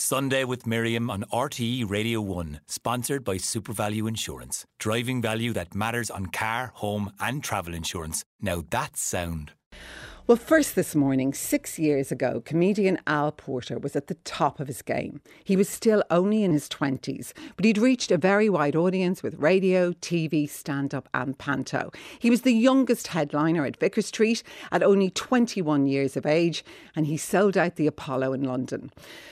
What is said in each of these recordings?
Sunday with Miriam on RTE Radio 1, sponsored by SuperValu Insurance. Driving value that matters on car, home, and travel insurance. Now that's sound. Well, first this morning, six years ago, comedian Al Porter was at the top of his game. He was still only in his 20s, but he'd reached a very wide audience with radio, TV, stand up, and panto. He was the youngest headliner at Vicar Street at only 21 years of age, and he sold out the Apollo in London.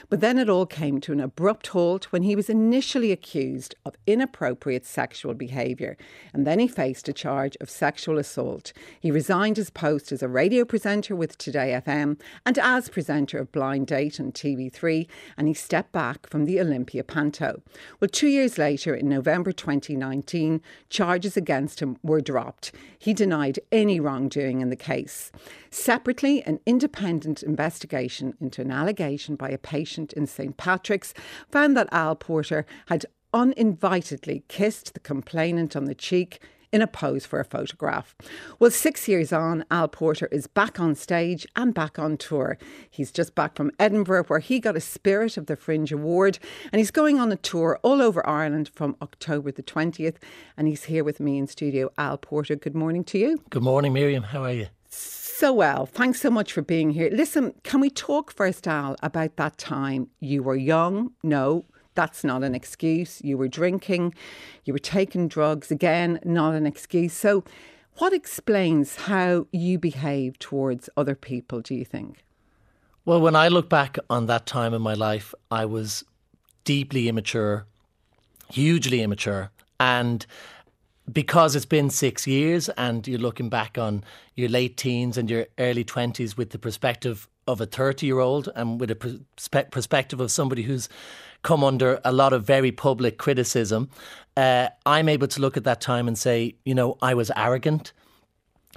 But then it all came to an abrupt halt when he was initially accused of inappropriate sexual behaviour, and then he faced a charge of sexual assault. He resigned his post as a radio presenter presenter with Today FM and as presenter of Blind Date on TV3, and he stepped back from the Olympia Panto. Well, two years later, in November 2019, charges against him were dropped. He denied any wrongdoing in the case. Separately, an independent investigation into an allegation by a patient in St Patrick's found that Al Porter had uninvitedly kissed the complainant on the cheek in a pose for a photograph. Well, six years on, Al Porter is back on stage and back on tour. He's just back from Edinburgh, where he got a Spirit of the Fringe Award, and he's going on a tour all over Ireland from October the 20th. And he's here with me in studio. Al Porter, good morning to you. Good morning, Miriam. How are you? So well. Thanks so much for being here. Listen, can we talk first, Al, about that time you were young? No, that's not an excuse. You were drinking, you were taking drugs, again, not an excuse. So, what explains how you behave towards other people, do you think? Well, when I look back on that time in my life, I was deeply immature, hugely immature. And because it's been six years and you're looking back on your late teens and your early 20s with the perspective of a 30 year old and with a perspective of somebody who's come under a lot of very public criticism, uh, I'm able to look at that time and say, you know, I was arrogant.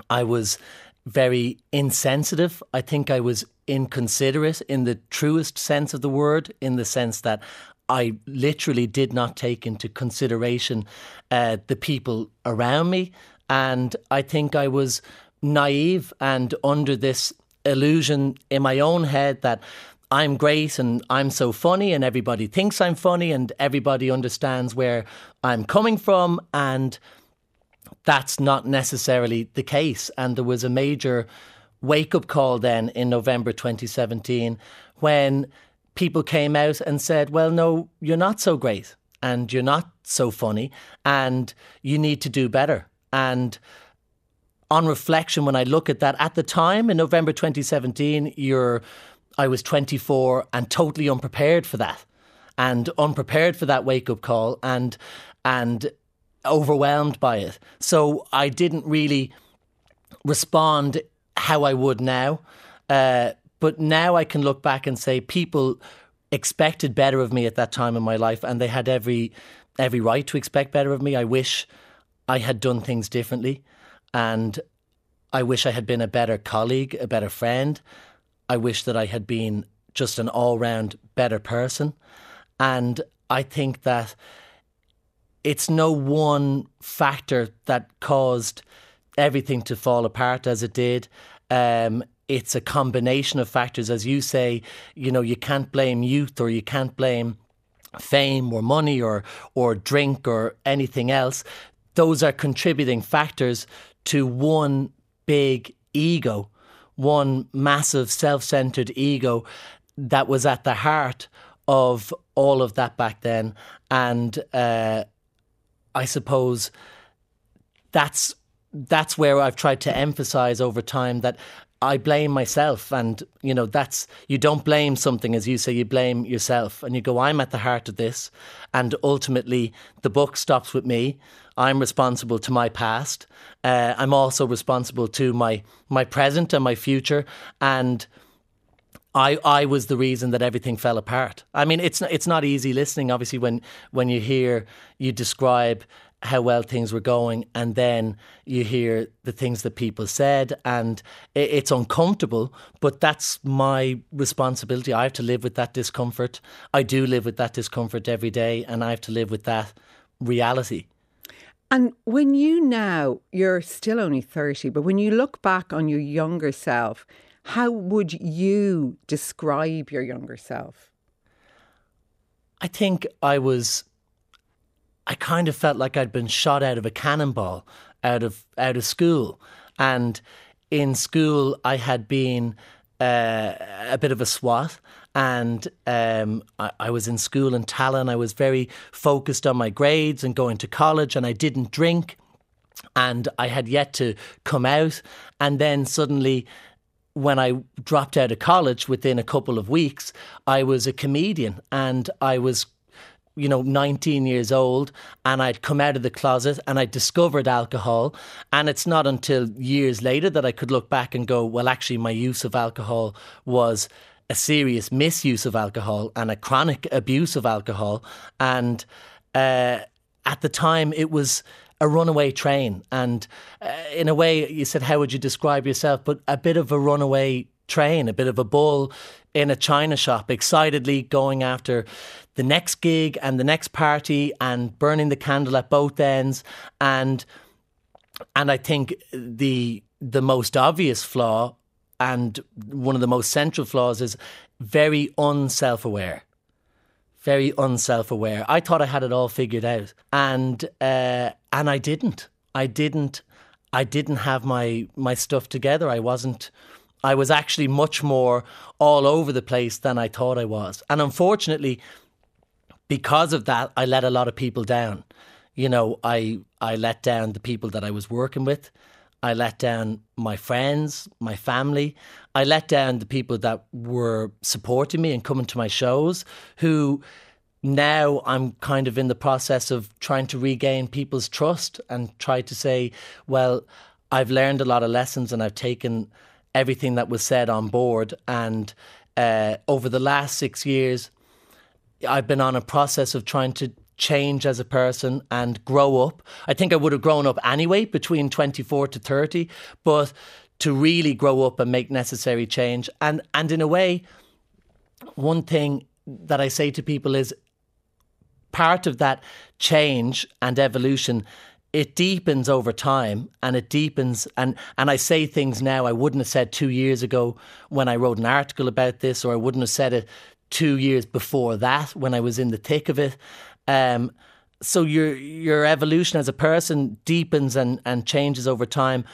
I was very insensitive. I think I was inconsiderate in the truest sense of the word, in the sense that I literally did not take into consideration uh, the people around me. And I think I was naive and under this illusion in my own head that I'm great and I'm so funny and everybody thinks I'm funny and everybody understands where I'm coming from. And that's not necessarily the case. And there was a major wake up call then in November 2017 when people came out and said well no you're not so great and you're not so funny and you need to do better. And on reflection when I look at that at the time in November 2017 you're I was 24 and totally unprepared for that, and unprepared for that wake up call, and and overwhelmed by it. So I didn't really respond how I would now. Uh, but now I can look back and say people expected better of me at that time in my life, and they had every every right to expect better of me. I wish I had done things differently, and I wish I had been a better colleague, a better friend, I wish that I had been just an all round better person. And I think that it's no one factor that caused everything to fall apart as it did. Um, it's a combination of factors. As you say, you know, you can't blame youth or you can't blame fame or money or or drink or anything else. Those are contributing factors to one big ego one massive self centered ego that was at the heart of all of that back then. And uh, I suppose that's that's where I've tried to emphasize over time that I blame myself. And, you know, that's, you don't blame something, as you say, you blame yourself. And you go, I'm at the heart of this. And ultimately, the book stops with me. I'm responsible to my past. Uh, I'm also responsible to my my present and my future. And I I was the reason that everything fell apart. I mean, it's it's not easy listening. Obviously, when when you hear you describe how well things were going, and then you hear the things that people said, and it's uncomfortable. But that's my responsibility. I have to live with that discomfort. I do live with that discomfort every day, and I have to live with that reality. And when you now, you're still only 30, but when you look back on your younger self, how would you describe your younger self? I think I was. I kind of felt like I'd been shot out of a cannonball out of out of school, and in school I had been uh, a bit of a swat. And um, I, I, was in school in Tallaght. I was very focused on my grades and going to college, and I didn't drink. And I had yet to come out. And then suddenly, when I dropped out of college within a couple of weeks, I was a comedian and I was you know, 19 years old and I'd come out of the closet and I discovered alcohol. And it's not until years later that I could look back and go, well, actually, my use of alcohol was a serious misuse of alcohol and a chronic abuse of alcohol. And uh, at the time, it was a runaway train. And uh, in a way, you said, how would you describe yourself? But a bit of a runaway train, a bit of a bull in a china shop, excitedly going after the next gig and the next party and burning the candle at both ends and and I think the the most obvious flaw and one of the most central flaws is very unself-aware. Very unself-aware. I thought I had it all figured out. And uh, and I didn't. I didn't I didn't have my my stuff together. I wasn't I was actually much more all over the place than I thought I was. And unfortunately because of that, I let a lot of people down. You know, I I let down the people that I was working with. I let down my friends, my family. I let down the people that were supporting me and coming to my shows who now I'm kind of in the process of trying to regain people's trust and try to say, well, I've learned a lot of lessons and I've taken everything that was said on board. And uh, over the last six years, I've been on a process of trying to change as a person and grow up. I think I would have grown up anyway between 24 to 30, but to really grow up and make necessary change. And and in a way, one thing that I say to people is part of that change and evolution it deepens over time and it deepens and and I say things now I wouldn't have said 2 years ago when I wrote an article about this or I wouldn't have said it two years before that when I was in the thick of it. Um, so your your evolution as a person deepens and, and changes over time.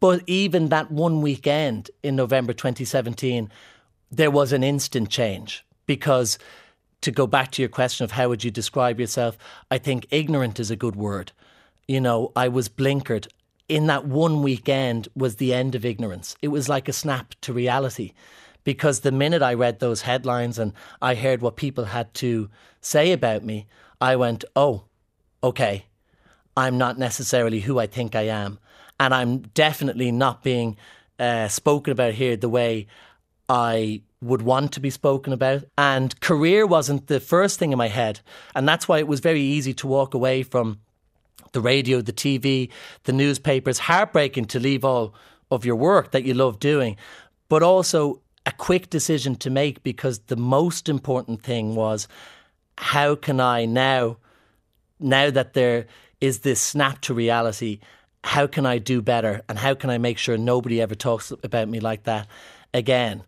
But even that one weekend in November 2017, there was an instant change because to go back to your question of how would you describe yourself, I think ignorant is a good word. You know, I was blinkered. In that one weekend was the end of ignorance. It was like a snap to reality because the minute I read those headlines and I heard what people had to say about me, I went, oh, okay, I'm not necessarily who I think I am. And I'm definitely not being uh, spoken about here the way I would want to be spoken about. And career wasn't the first thing in my head. And that's why it was very easy to walk away from the radio, the TV, the newspapers. Heartbreaking to leave all of your work that you love doing. But also, a quick decision to make because the most important thing was how can I now, now that there is this snap to reality, how can I do better and how can I make sure nobody ever talks about me like that again?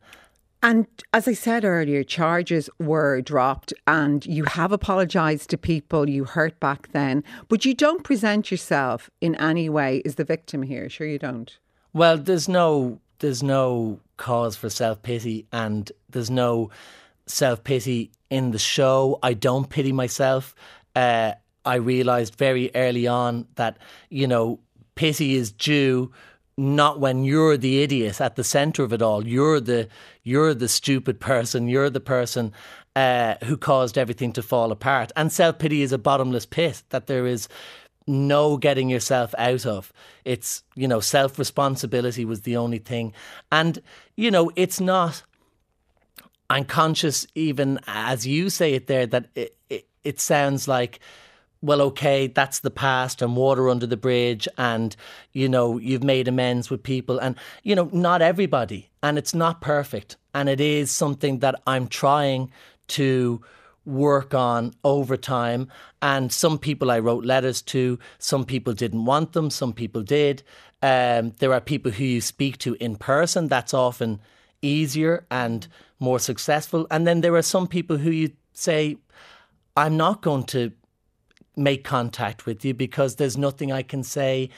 And as I said earlier, charges were dropped and you have apologised to people you hurt back then, but you don't present yourself in any way as the victim here. Sure, you don't. Well, there's no there's no cause for self pity and there's no self pity in the show. I don't pity myself. Uh, I realized very early on that, you know, pity is due not when you're the idiot at the center of it all. You're the you're the stupid person. You're the person uh, who caused everything to fall apart. And self pity is a bottomless pit. That there is no getting yourself out of. It's, you know, self responsibility was the only thing. And, you know, it's not, I'm conscious, even as you say it there, that it, it, it sounds like, well, okay, that's the past and water under the bridge, and you know, you've made amends with people, and you know, not everybody, and it's not perfect, and it is something that I'm trying to work on over time. And some people I wrote letters to, some people didn't want them, some people did. Um, there are people who you speak to in person, that's often easier and more successful. And then there are some people who you say, I'm not going to make contact with you because there's nothing I can say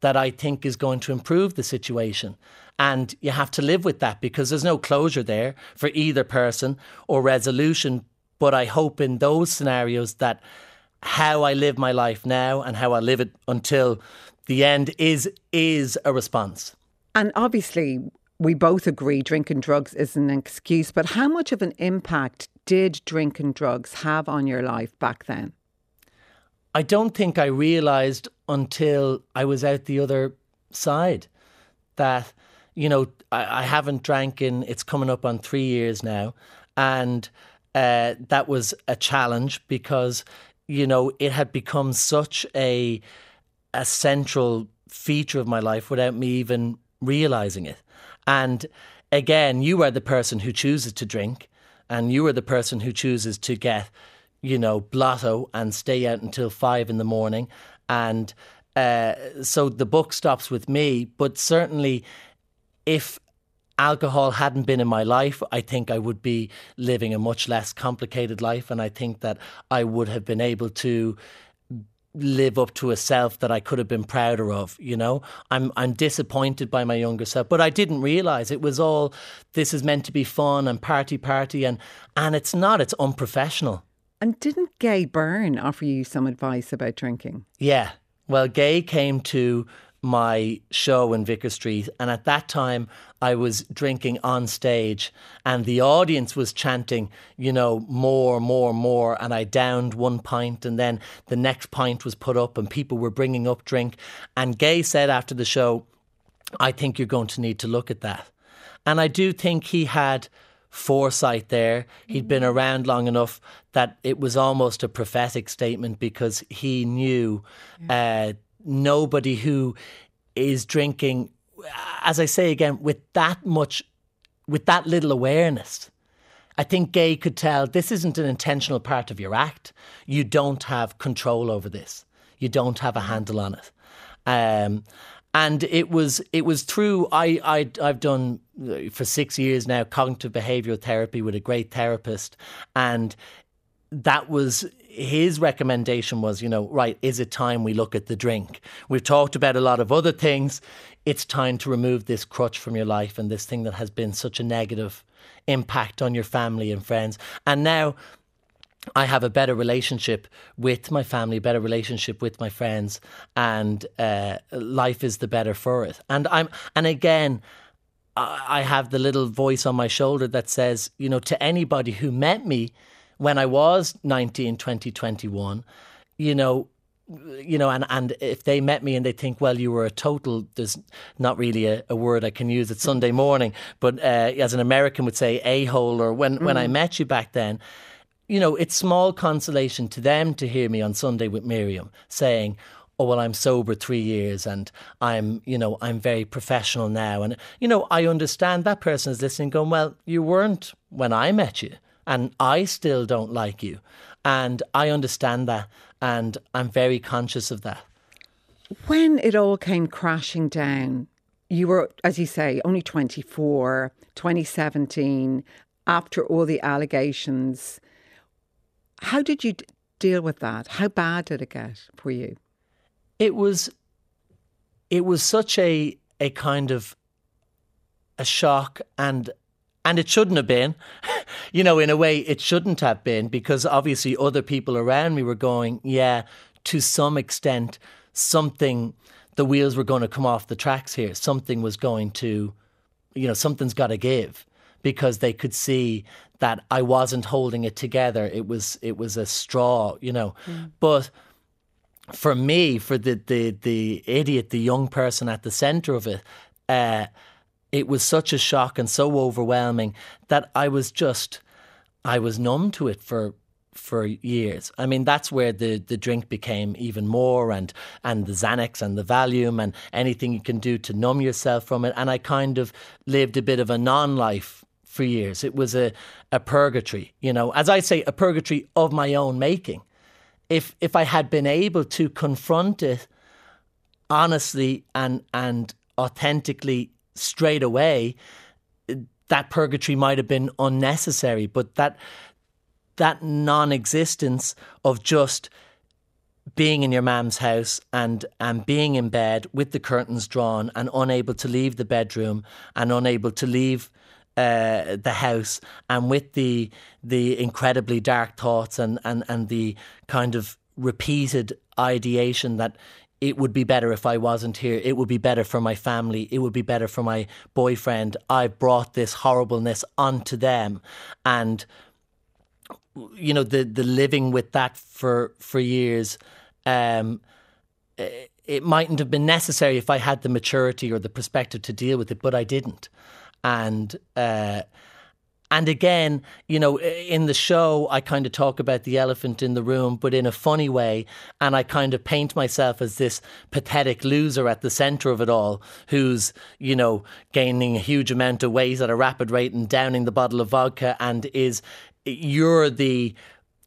that I think is going to improve the situation. And you have to live with that because there's no closure there for either person or resolution. But I hope in those scenarios that how I live my life now and how I live it until the end is is a response. And obviously, we both agree drinking drugs isn't an excuse, but how much of an impact did drinking drugs have on your life back then? I don't think I realized until I was out the other side that, you know, I, I haven't drank in, it's coming up on three years now. And uh, that was a challenge because, you know, it had become such a, a central feature of my life without me even realizing it. And again, you are the person who chooses to drink and you are the person who chooses to get you know, blotto and stay out until five in the morning. And uh, so the book stops with me. But certainly, if alcohol hadn't been in my life, I think I would be living a much less complicated life. And I think that I would have been able to live up to a self that I could have been prouder of. You know, I'm I'm disappointed by my younger self, but I didn't realize it was all this is meant to be fun and party party and and it's not. It's unprofessional. And didn't Gay Byrne offer you some advice about drinking? Yeah. Well, Gay came to my show in Vicar Street, and at that time I was drinking on stage, and the audience was chanting, you know, more, more, more. And I downed one pint, and then the next pint was put up, and people were bringing up drink. And Gay said after the show, I think you're going to need to look at that. And I do think he had foresight there. He'd been around long enough that it was almost a prophetic statement because he knew uh, nobody who is drinking, as I say again, with that much, with that little awareness. I think Gay could tell this isn't an intentional part of your act. You don't have control over this. You don't have a handle on it. Um, and it was it was through I, I I've done uh, for six years now cognitive behavioral therapy with a great therapist, and that was his recommendation was you know right is it time we look at the drink? We've talked about a lot of other things. It's time to remove this crutch from your life and this thing that has been such a negative impact on your family and friends. And now I have a better relationship with my family, better relationship with my friends, and uh, life is the better for it. And I'm, and again, I have the little voice on my shoulder that says, you know, to anybody who met me when I was 19, 20, 21, you know, you know, and, and if they met me and they think, well, you were a total, there's not really a, a word I can use. It's Sunday morning, but uh, as an American would say, a hole, or when, mm. when I mm. met you back then, you know, it's small consolation to them to hear me on Sunday with Miriam saying, oh well i'm sober three years and i'm you know i'm very professional now and you know i understand that person is listening going well you weren't when i met you and i still don't like you and i understand that and i'm very conscious of that when it all came crashing down you were as you say only 24 2017 after all the allegations how did you d- deal with that? How bad did it get for you? It was it was such a a kind of a shock and and it shouldn't have been. you know, in a way it shouldn't have been because obviously other people around me were going, yeah, to some extent something the wheels were going to come off the tracks here. Something was going to you know, something's got to give because they could see that I wasn't holding it together. It was it was a straw, you know. Mm. But for me, for the the the idiot, the young person at the center of it, uh, it was such a shock and so overwhelming that I was just I was numb to it for for years. I mean, that's where the, the drink became even more, and and the Xanax and the Valium and anything you can do to numb yourself from it. And I kind of lived a bit of a non life for years. It was a, a purgatory, you know, as I say, a purgatory of my own making. If if I had been able to confront it honestly and and authentically straight away, that purgatory might have been unnecessary. But that that non existence of just being in your mom's house and and being in bed with the curtains drawn and unable to leave the bedroom and unable to leave uh, the house and with the the incredibly dark thoughts and, and, and the kind of repeated ideation that it would be better if I wasn't here. It would be better for my family. It would be better for my boyfriend. I brought this horribleness onto them. And you know, the the living with that for for years, um, it mightn't have been necessary if I had the maturity or the perspective to deal with it, but I didn't. And uh, and again, you know, in the show, I kind of talk about the elephant in the room, but in a funny way. And I kind of paint myself as this pathetic loser at the center of it all, who's, you know, gaining a huge amount of weight at a rapid rate and downing the bottle of vodka and is, you're the,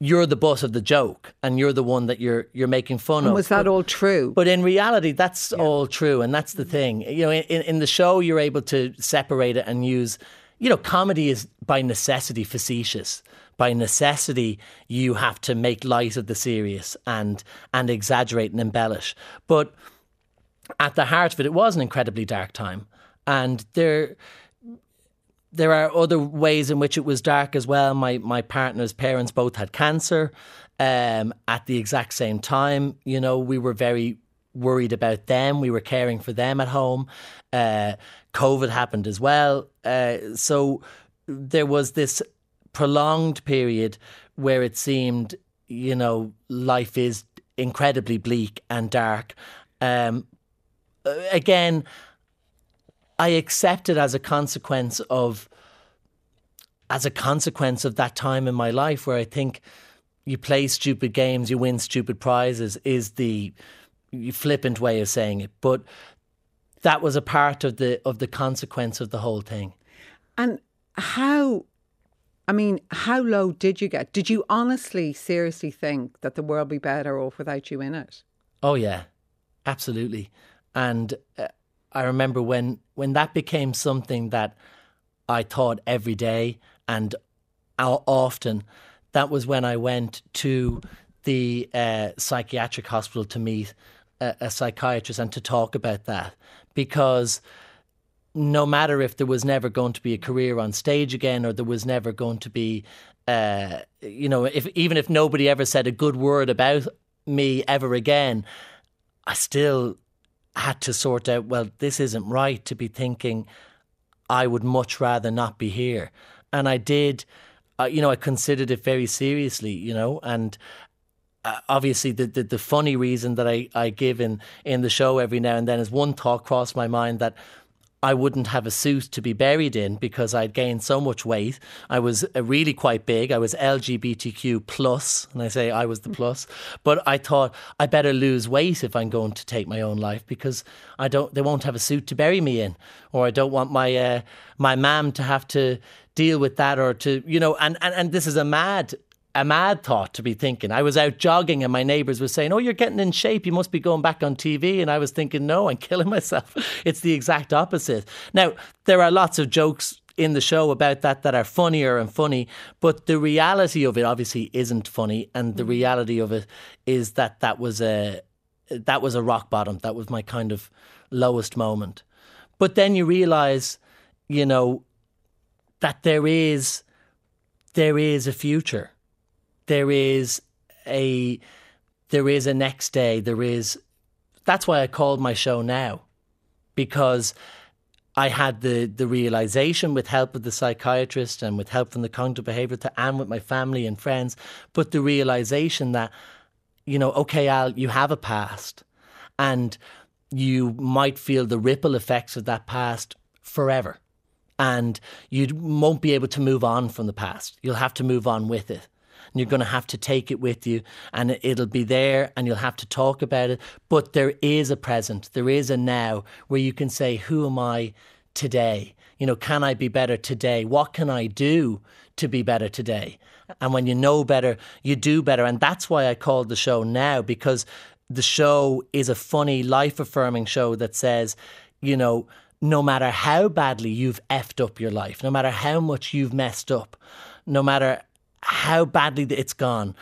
you're the butt of the joke and you're the one that you're you're making fun and of. Was that but, all true? But in reality, that's yeah. all true, and that's the mm-hmm. thing. You know, in, in the show, you're able to separate it and use you know, comedy is by necessity facetious. By necessity, you have to make light of the serious and and exaggerate and embellish. But at the heart of it, it was an incredibly dark time, and there there are other ways in which it was dark as well. My my partner's parents both had cancer um, at the exact same time. You know, we were very worried about them. We were caring for them at home. Uh, COVID happened as well. Uh, so there was this prolonged period where it seemed, you know, life is incredibly bleak and dark. Um, again, I accept it as a consequence of as a consequence of that time in my life where I think you play stupid games, you win stupid prizes is the flippant way of saying it. But that was a part of the of the consequence of the whole thing. And how I mean, how low did you get? Did you honestly, seriously think that the world would be better off without you in it? Oh yeah, absolutely. And uh, I remember when when that became something that I thought every day and often. That was when I went to the uh, psychiatric hospital to meet a, a psychiatrist and to talk about that because no matter if there was never going to be a career on stage again or there was never going to be uh, you know if even if nobody ever said a good word about me ever again i still had to sort out well this isn't right to be thinking i would much rather not be here. And i did uh, you know i considered it very seriously you know and obviously the, the, the funny reason that I, I give in in the show every now and then is one thought crossed my mind that I wouldn't have a suit to be buried in because I'd gained so much weight. I was uh, really quite big. I was LGBTQ plus, and I say I was the plus. But I thought I better lose weight if I'm going to take my own life because I don't. They won't have a suit to bury me in, or I don't want my uh, my mum to have to deal with that, or to you know. And and and this is a mad a mad thought to be thinking. I was out jogging and my neighbours were saying, Oh, you're getting in shape. You must be going back on TV. And I was thinking, No, I'm killing myself. It's the exact opposite. Now, there are lots of jokes in the show about that that are funnier and funny, but the reality of it obviously isn't funny. And the mm. reality of it is that that was a, that was a rock bottom. That was my kind of lowest moment. But then you realise, you know, that there is, there is a future there is a there is a next day. There is that's why I called my show now because I had the the realization with help of the psychiatrist and with help from the cognitive behaviour to, and with my family and friends, but the realization that you know, okay, Al, you have a past, and you might feel the ripple effects of that past forever, and you won't be able to move on from the past. You'll have to move on with it and you're going to have to take it with you and it'll be there and you'll have to talk about it. But there is a present, there is a now where you can say, Who am I today? You know, can I be better today? What can I do to be better today? And when you know better, you do better. And that's why I called the show now because the show is a funny, life affirming show that says, you know, no matter how badly you've effed up your life, no matter how much you've messed up, no matter how badly it's gone,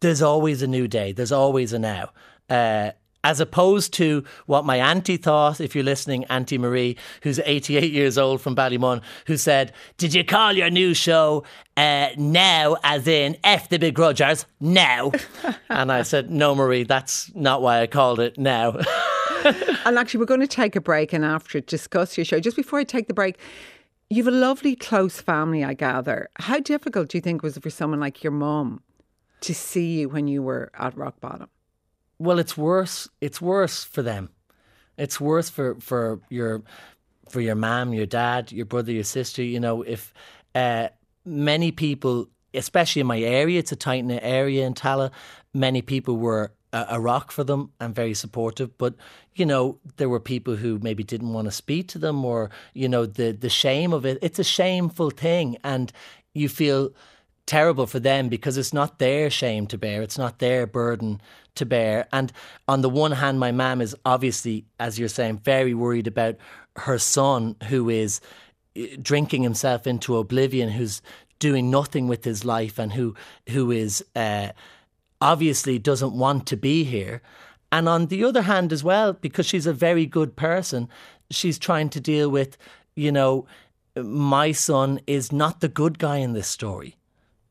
there's always a new day. There's always a now. Uh, as opposed to what my auntie thought, if you're listening, Auntie Marie, who's 88 years old from Ballymun, who said, Did you call your new show uh, now, as in F the begrudgers, now? and I said, No, Marie, that's not why I called it now. and actually, we're going to take a break and after discuss your show. Just before I take the break, You've a lovely close family, I gather. How difficult do you think was for someone like your mum to see you when you were at rock bottom? Well, it's worse. It's worse for them. It's worse for for your for your mom, your dad, your brother, your sister. You know, if uh, many people, especially in my area, it's a tight knit area in Tallaght, Many people were a, a rock for them and very supportive. But you know, there were people who maybe didn't want to speak to them, or you know, the the shame of it. It's a shameful thing, and you feel terrible for them because it's not their shame to bear. It's not their burden to bear. And on the one hand, my mum is obviously, as you're saying, very worried about her son who is eh, drinking himself into oblivion, who's doing nothing with his life, and who who is. Uh, obviously doesn't want to be here. And on the other hand, as well, because she's a very good person, she's trying to deal with, you know, my son is not the good guy in this story.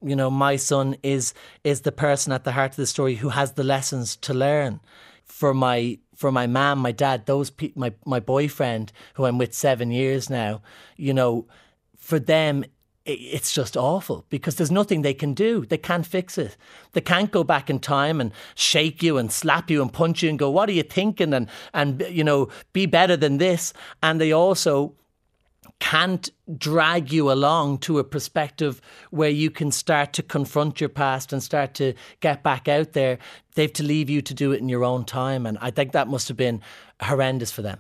You know, my son is is the person at the heart of the story who has the lessons to learn. For my for my mom, my dad, those pe- my my boyfriend who I'm with seven years now, you know, for them it's just awful because there's nothing they can do. They can't fix it. They can't go back in time and shake you and slap you and punch you and go, "What are you thinking?" and and you know, be better than this. And they also can't drag you along to a perspective where you can start to confront your past and start to get back out there. They have to leave you to do it in your own time, and I think that must have been horrendous for them.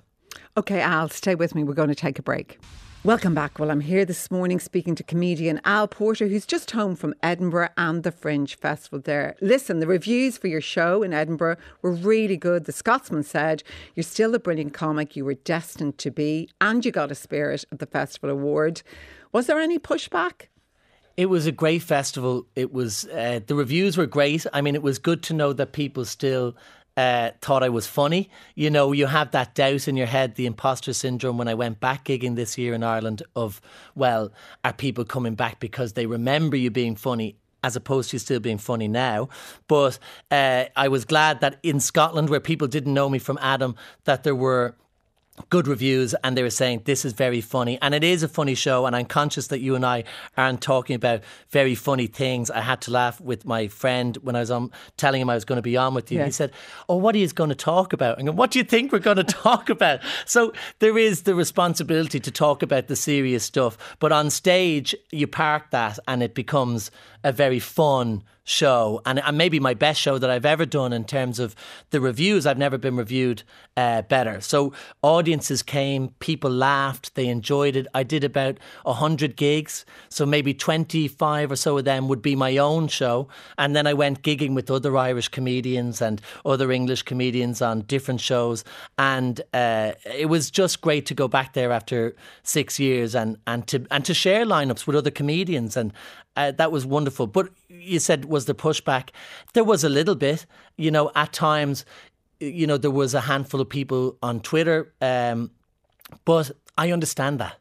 Okay, Al, stay with me. We're going to take a break. Welcome back. Well, I'm here this morning speaking to comedian Al Porter, who's just home from Edinburgh and the Fringe Festival there. Listen, the reviews for your show in Edinburgh were really good. The Scotsman said, You're still a brilliant comic you were destined to be, and you got a Spirit of the Festival Award. Was there any pushback? It was a great festival. It was uh, the reviews were great. I mean, it was good to know that people still uh, thought I was funny. You know, you have that doubt in your head, the imposter syndrome when I went back gigging this year in Ireland of, well, are people coming back because they remember you being funny as opposed to still being funny now. But uh, I was glad that in Scotland, where people didn't know me from Adam, that there were good reviews and they were saying this is very funny. And it is a funny show and I'm conscious that you and I aren't talking about very funny things. I had to laugh with my friend when I was on telling him I was going to be on with you. Yeah. he said oh what are you going to talk about? And what do you think we're going to talk about? So there is the responsibility to talk about the serious stuff but on stage you park that and it becomes a very fun show and, and maybe my best show that I've ever done in terms of the reviews. I've never been reviewed uh, better. So audiences came, people laughed, they enjoyed it. I did about 100 gigs, so maybe 25 or so of them would be my own show. And then I went gigging with other Irish comedians and other English comedians on different shows. And uh, it was just great to go back there after six years and, and, to, and to share lineups with other comedians. And, uh, that was wonderful. But you said, was the pushback? There was a little bit. You know, at times, you know, there was a handful of people on Twitter. Um, but I understand that.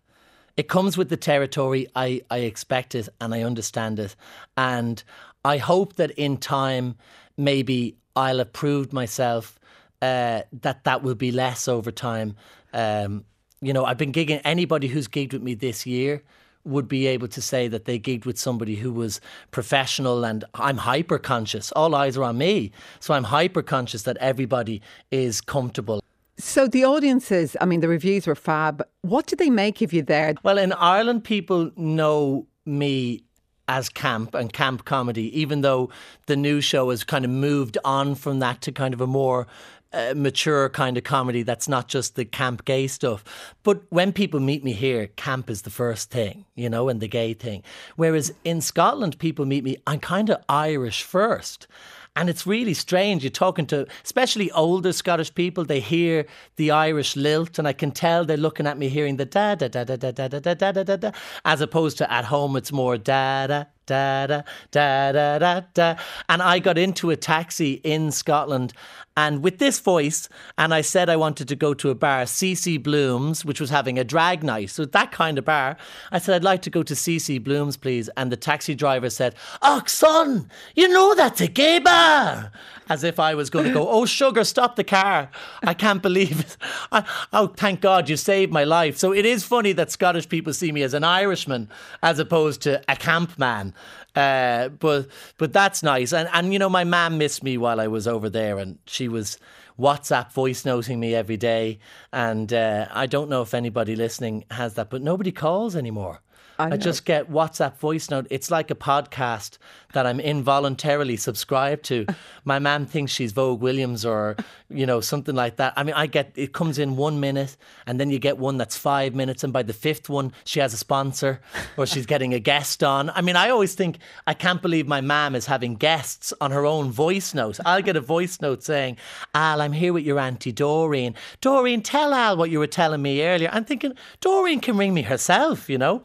It comes with the territory. I, I expect it and I understand it. And I hope that in time, maybe I'll have proved myself uh, that that will be less over time. Um, you know, I've been gigging anybody who's gigged with me this year would be able to say that they gigged with somebody who was professional and I'm hyper conscious. All eyes are on me. So I'm hyper conscious that everybody is comfortable. So the audiences, I mean, the reviews were fab. What did they make of you there? Well, in Ireland, people know me as camp and camp comedy, even though the new show has kind of moved on from that to kind of a more uh, mature kind of comedy that's not just the camp gay stuff. But when people meet me here, camp is the first thing, you know, and the gay thing. Whereas in Scotland, people meet me, I'm kind of Irish first. And it's really strange. You're talking to, especially older Scottish people, they hear the Irish lilt, and I can tell they're looking at me hearing the da da da da da da da da da da da, as opposed to at home, it's more da da da da da da da da. And I got into a taxi in Scotland and with this voice, and I said I wanted to go to a bar, CC Blooms, which was having a drag night. So that kind of bar. I said, I'd like to go to CC Blooms, please. And the taxi driver said, Oh, son, you know that's a gay bar. As if I was going to go, Oh, sugar, stop the car. I can't believe it. I, oh, thank God you saved my life. So it is funny that Scottish people see me as an Irishman as opposed to a camp man. Uh, but but that's nice. And and you know, my mum missed me while I was over there, and she was WhatsApp voice noting me every day. And uh, I don't know if anybody listening has that, but nobody calls anymore. I, I, just get WhatsApp voice note. It's like a podcast that I'm involuntarily subscribed to. My mom thinks she's Vogue Williams or, you know, something like that. I mean, I get it comes in one minute and then you get one that's five minutes. And by the fifth one, she has a sponsor or she's getting a guest on. I mean, I always think, I can't believe my mom is having guests on her own voice note. I'll get a voice note saying, Al, I'm here with your Auntie Doreen. Doreen, tell Al what you were telling me earlier. I'm thinking, Doreen can ring me herself, you know?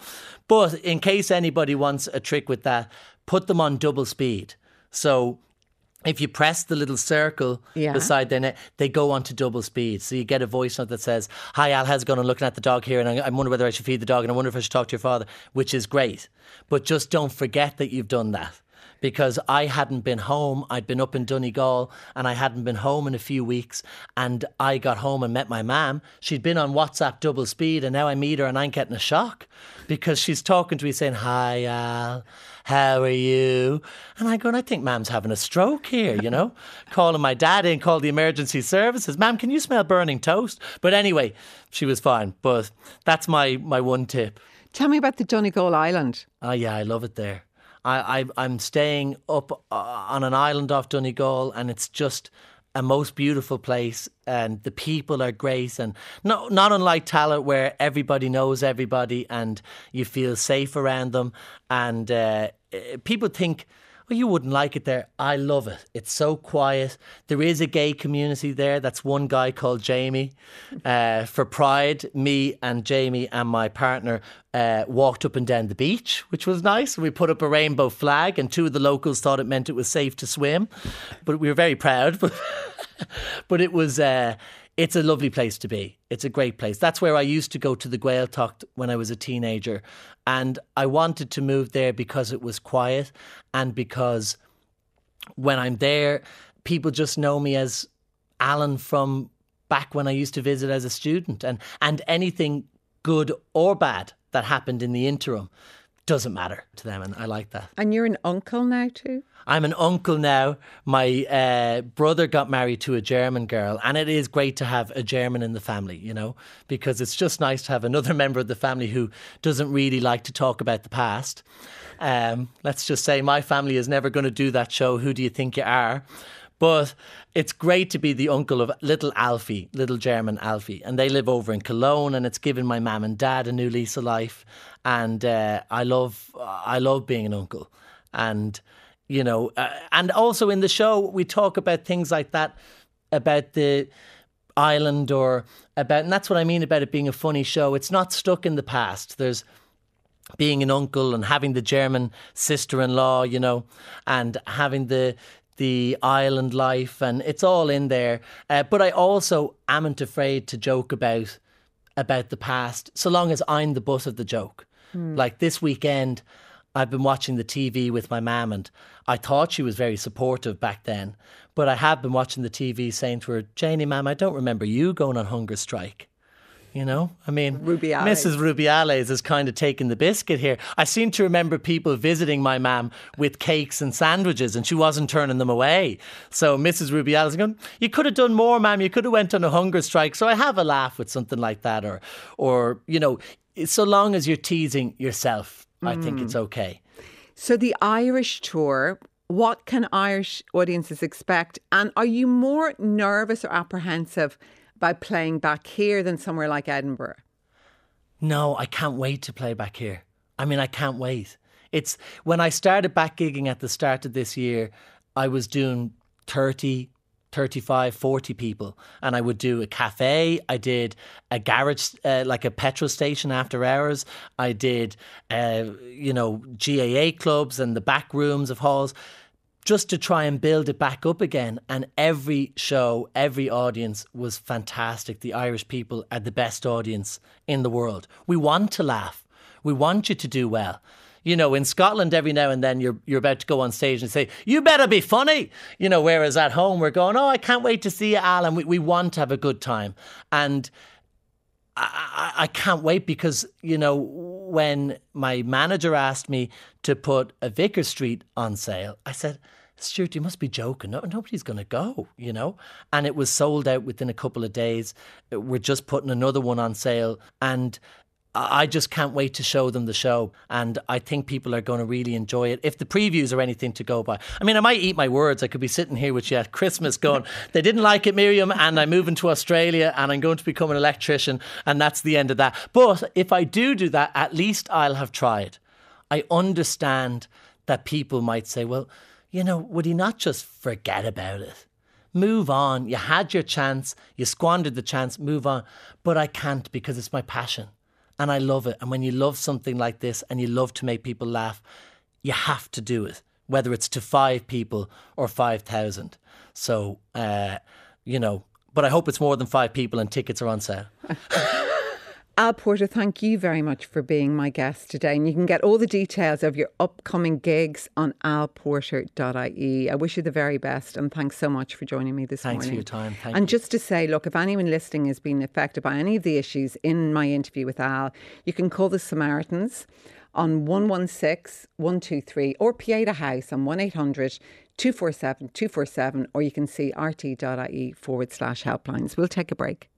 But in case anybody wants a trick with that, put them on double speed. So if you press the little circle yeah. beside their neck, they go on to double speed. So you get a voice note that says, Hi, Al, how's it going? I'm looking at the dog here and I, I wonder whether I should feed the dog and I wonder if I should talk to your father, which is great. But just don't forget that you've done that because I hadn't been home. I'd been up in Donegal and I hadn't been home in a few weeks. And I got home and met my mum. She'd been on WhatsApp double speed and now I meet her and I'm getting a shock because she's talking to me saying, Hi, Al. How are you? And I go, and I think Mam's having a stroke here, you know? Calling my dad in, call the emergency services. Mam, can you smell burning toast? But anyway, she was fine. But that's my, my one tip. Tell me about the Donegal Island. Oh, yeah, I love it there. I, I am staying up uh, on an island off Donegal, and it's just a most beautiful place, and the people are great, and not not unlike Tallaght, where everybody knows everybody, and you feel safe around them, and uh, people think well, you wouldn't like it there. I love it. It's so quiet. There is a gay community there. That's one guy called Jamie. Uh, for Pride, me and Jamie and my partner uh, walked up and down the beach, which was nice. We put up a rainbow flag, and two of the locals thought it meant it was safe to swim. But we were very proud. But, but it was. Uh, it's a lovely place to be. It's a great place. That's where I used to go to the Gaeltacht when I was a teenager. And I wanted to move there because it was quiet and because when I'm there, people just know me as Alan from back when I used to visit as a student. And, and anything good or bad that happened in the interim doesn't matter to them. And I like that. And you're an uncle now, too? I'm an uncle now. My uh, brother got married to a German girl, and it is great to have a German in the family, you know, because it's just nice to have another member of the family who doesn't really like to talk about the past. Um, let's just say my family is never going to do that show, Who Do You Think You Are? But it's great to be the uncle of little Alfie, little German Alfie. And they live over in Cologne and it's given my mum and dad a new lease of life. And uh, I love I love being an uncle. And you know, uh, and also in the show we talk about things like that about the island or about and that's what I mean about it being a funny show. It's not stuck in the past. There's being an uncle and having the German sister-in-law, you know, and having the the island life, and it's all in there. Uh, but I also amn't afraid to joke about about the past, so long as I'm the butt of the joke. Mm. Like this weekend, I've been watching the TV with my mum, and I thought she was very supportive back then. But I have been watching the TV saying to her, Janie, ma'am, I don't remember you going on hunger strike. You know, I mean, Rubiales. Mrs. Rubiales is kind of taking the biscuit here. I seem to remember people visiting my mum with cakes and sandwiches, and she wasn't turning them away. So Mrs. Rubiales going, "You could have done more, ma'am. You could have went on a hunger strike." So I have a laugh with something like that, or, or you know, so long as you're teasing yourself I think it's mm. okay. So the Irish tour, what can Irish audiences expect? And are you more nervous or apprehensive about playing back here than somewhere like Edinburgh? No, I can't wait to play back here. I mean, I can't wait. It's when I started back gigging at the start of this year, I was doing 30, 35, 40 people. And I would do a cafe. I did a garage, uh, like a petrol station after hours. I did, uh, you know, GAA clubs and the back rooms of halls just to try and build it back up again. And every show, every audience was fantastic. The Irish people are the best audience in the world. We want to laugh, we want you to do well you know, in Scotland, every now and then you're you're about to go on stage and say, "You better be funny," you know. Whereas at home, we're going, "Oh, I can't wait to see you, Alan. We we want to have a good time," and I, I, I can't wait because you know when my manager asked me to put a Vicar Street on sale, I said. Stuart, you must be joking. No, nobody's going to go, you know? And it was sold out within a couple of days. We're just putting another one on sale. And I just can't wait to show them the show. And I think people are going to really enjoy it. If the previews are anything to go by. I mean, I might eat my words. I could be sitting here with you at Christmas going, they didn't like it, Miriam, and I'm moving to Australia and I'm going to become an electrician. And that's the end of that. But if I do do that, at least I'll have tried. I understand that people might say, well, you know, would he not just forget about it? Move on. You had your chance. You squandered the chance. Move on. But I can't because it's my passion and I love it. And when you love something like this and you love to make people laugh, you have to do it, whether it's to five people or 5,000. So, uh, you know, but I hope it's more than five people and tickets are on sale. Al Porter, thank you very much for being my guest today. And you can get all the details of your upcoming gigs on alporter.ie. I wish you the very best and thanks so much for joining me this thanks morning. Thanks for your time. Thank and you. just to say, look, if anyone listening has been affected by any of the issues in my interview with Al, you can call the Samaritans on 116 123 or Pieta House on 1800 247 247 or you can see rt.ie forward slash helplines. We'll take a break.